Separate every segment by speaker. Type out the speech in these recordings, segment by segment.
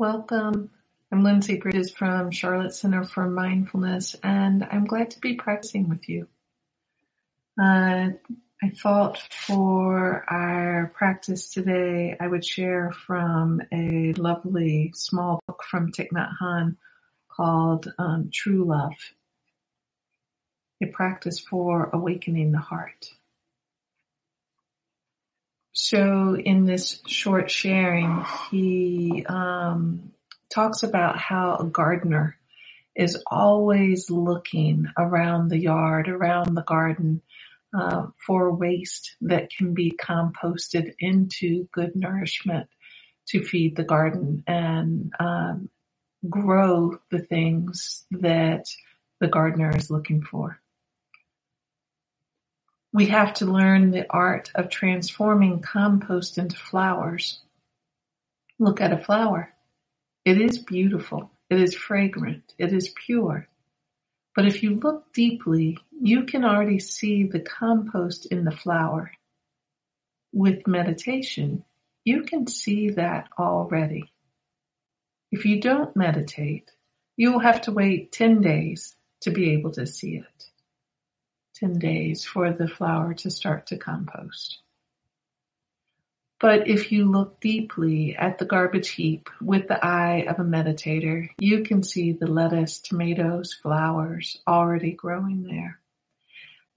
Speaker 1: Welcome. I'm Lindsay Bridges from Charlotte Center for Mindfulness, and I'm glad to be practicing with you. Uh, I thought for our practice today, I would share from a lovely small book from Thich Nhat Hanh called um, True Love, a practice for awakening the heart. So in this short sharing, he um, talks about how a gardener is always looking around the yard, around the garden, uh, for waste that can be composted into good nourishment to feed the garden and um, grow the things that the gardener is looking for. We have to learn the art of transforming compost into flowers. Look at a flower. It is beautiful. It is fragrant. It is pure. But if you look deeply, you can already see the compost in the flower. With meditation, you can see that already. If you don't meditate, you will have to wait 10 days to be able to see it. 10 days for the flower to start to compost. But if you look deeply at the garbage heap with the eye of a meditator, you can see the lettuce, tomatoes, flowers already growing there.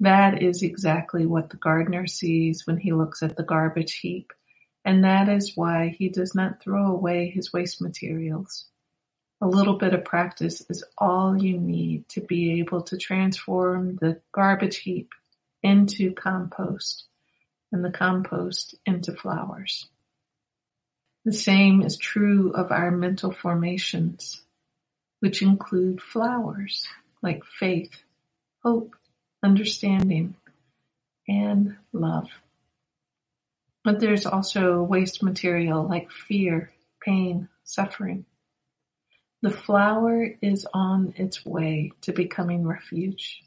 Speaker 1: That is exactly what the gardener sees when he looks at the garbage heap, and that is why he does not throw away his waste materials. A little bit of practice is all you need to be able to transform the garbage heap into compost and the compost into flowers. The same is true of our mental formations, which include flowers like faith, hope, understanding, and love. But there's also waste material like fear, pain, suffering. The flower is on its way to becoming refuge.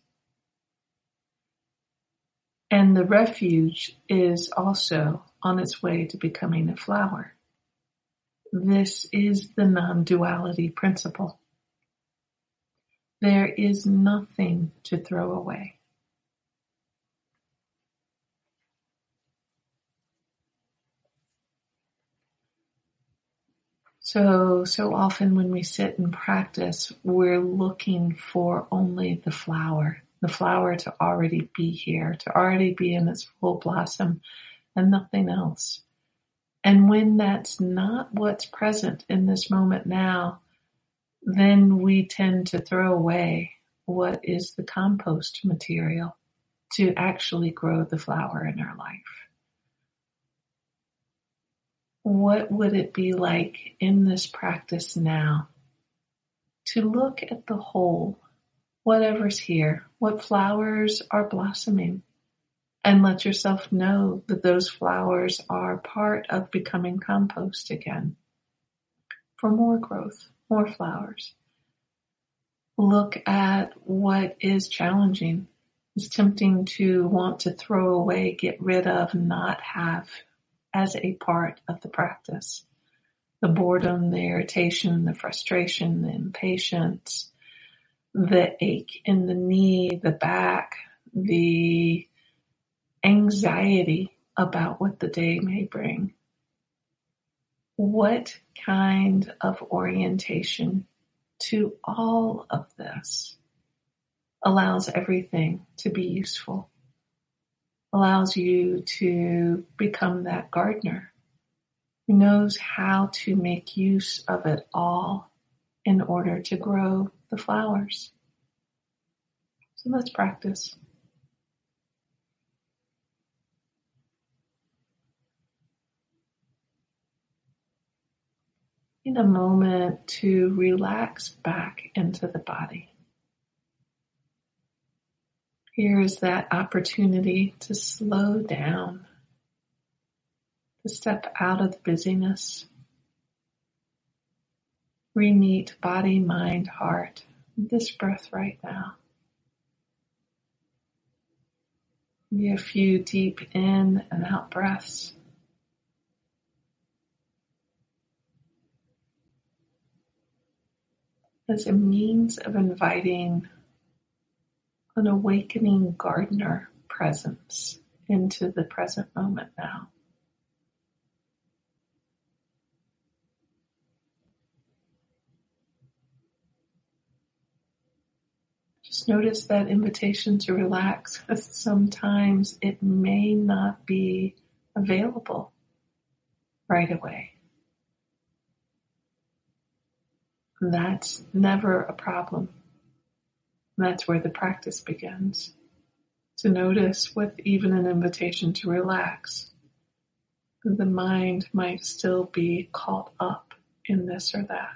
Speaker 1: And the refuge is also on its way to becoming a flower. This is the non-duality principle. There is nothing to throw away. So, so often when we sit and practice, we're looking for only the flower, the flower to already be here, to already be in its full blossom and nothing else. And when that's not what's present in this moment now, then we tend to throw away what is the compost material to actually grow the flower in our life what would it be like in this practice now to look at the whole, whatever's here, what flowers are blossoming, and let yourself know that those flowers are part of becoming compost again for more growth, more flowers. Look at what is challenging. It's tempting to want to throw away, get rid of, not have as a part of the practice. The boredom, the irritation, the frustration, the impatience, the ache in the knee, the back, the anxiety about what the day may bring. What kind of orientation to all of this allows everything to be useful? Allows you to become that gardener who knows how to make use of it all in order to grow the flowers. So let's practice. In a moment to relax back into the body. Here is that opportunity to slow down, to step out of the busyness, re-meet body, mind, heart, this breath right now. Maybe a few deep in and out breaths. as a means of inviting an awakening gardener presence into the present moment now. Just notice that invitation to relax because sometimes it may not be available right away. That's never a problem. That's where the practice begins. To notice with even an invitation to relax, the mind might still be caught up in this or that.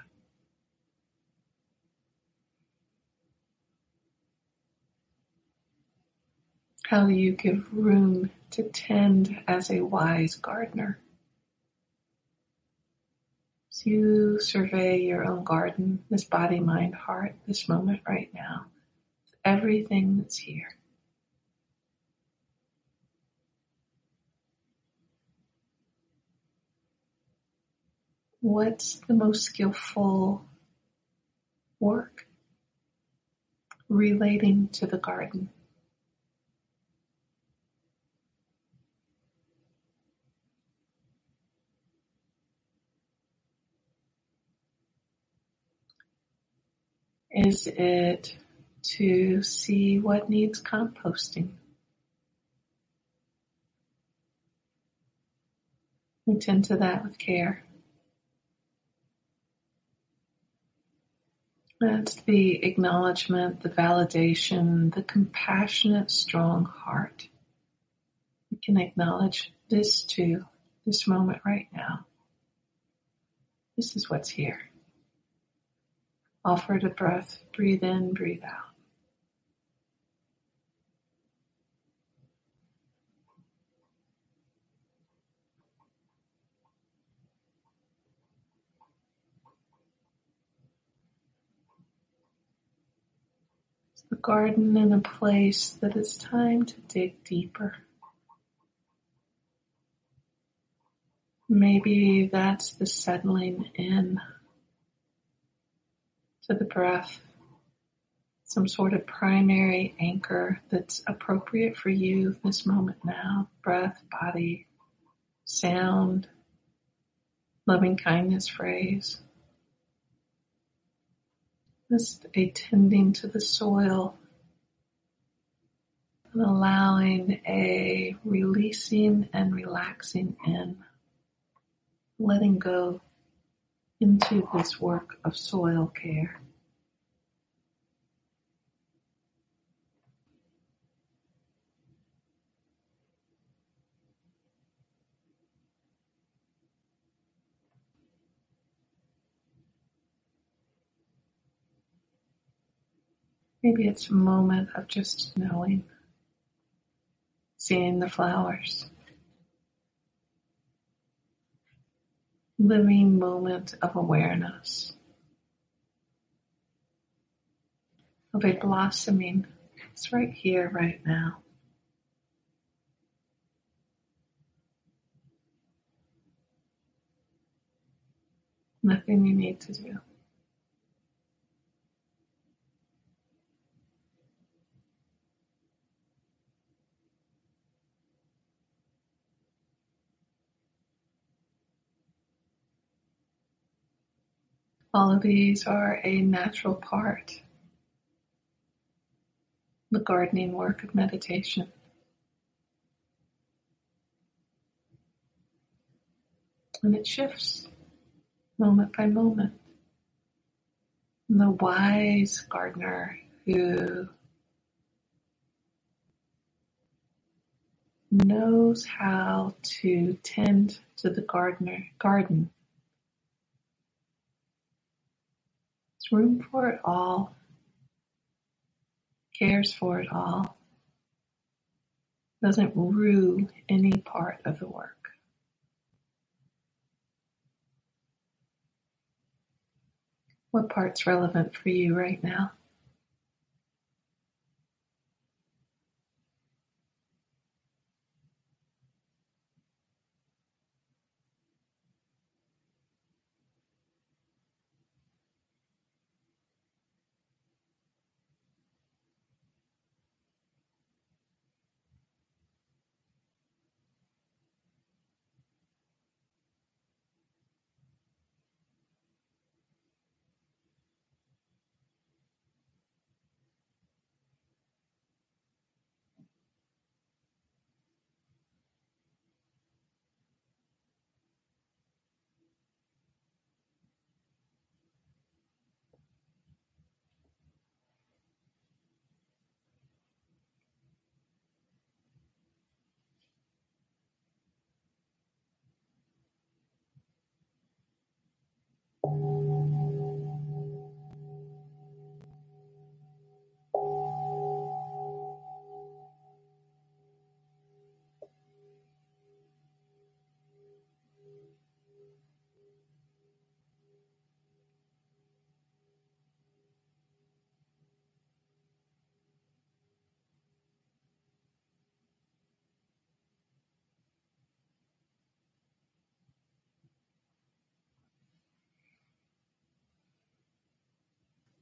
Speaker 1: How do you give room to tend as a wise gardener? You survey your own garden, this body, mind, heart, this moment right now, everything that's here. What's the most skillful work relating to the garden? Is it to see what needs composting? Attend to that with care. That's the acknowledgement, the validation, the compassionate, strong heart. You can acknowledge this too, this moment right now. This is what's here. Offer a breath, breathe in, breathe out. The garden in a place that it's time to dig deeper. Maybe that's the settling in to the breath, some sort of primary anchor that's appropriate for you this moment now. Breath, body, sound, loving kindness phrase. Just a tending to the soil and allowing a releasing and relaxing in, letting go into this work of soil care. Maybe it's a moment of just knowing, seeing the flowers. Living moment of awareness, of a blossoming. It's right here, right now. Nothing you need to do. All of these are a natural part the gardening work of meditation. And it shifts moment by moment. And the wise gardener who knows how to tend to the gardener garden room for it all, cares for it all, doesn't rue any part of the work. What part's relevant for you right now?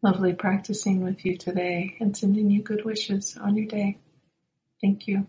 Speaker 1: Lovely practicing with you today and sending you good wishes on your day. Thank you.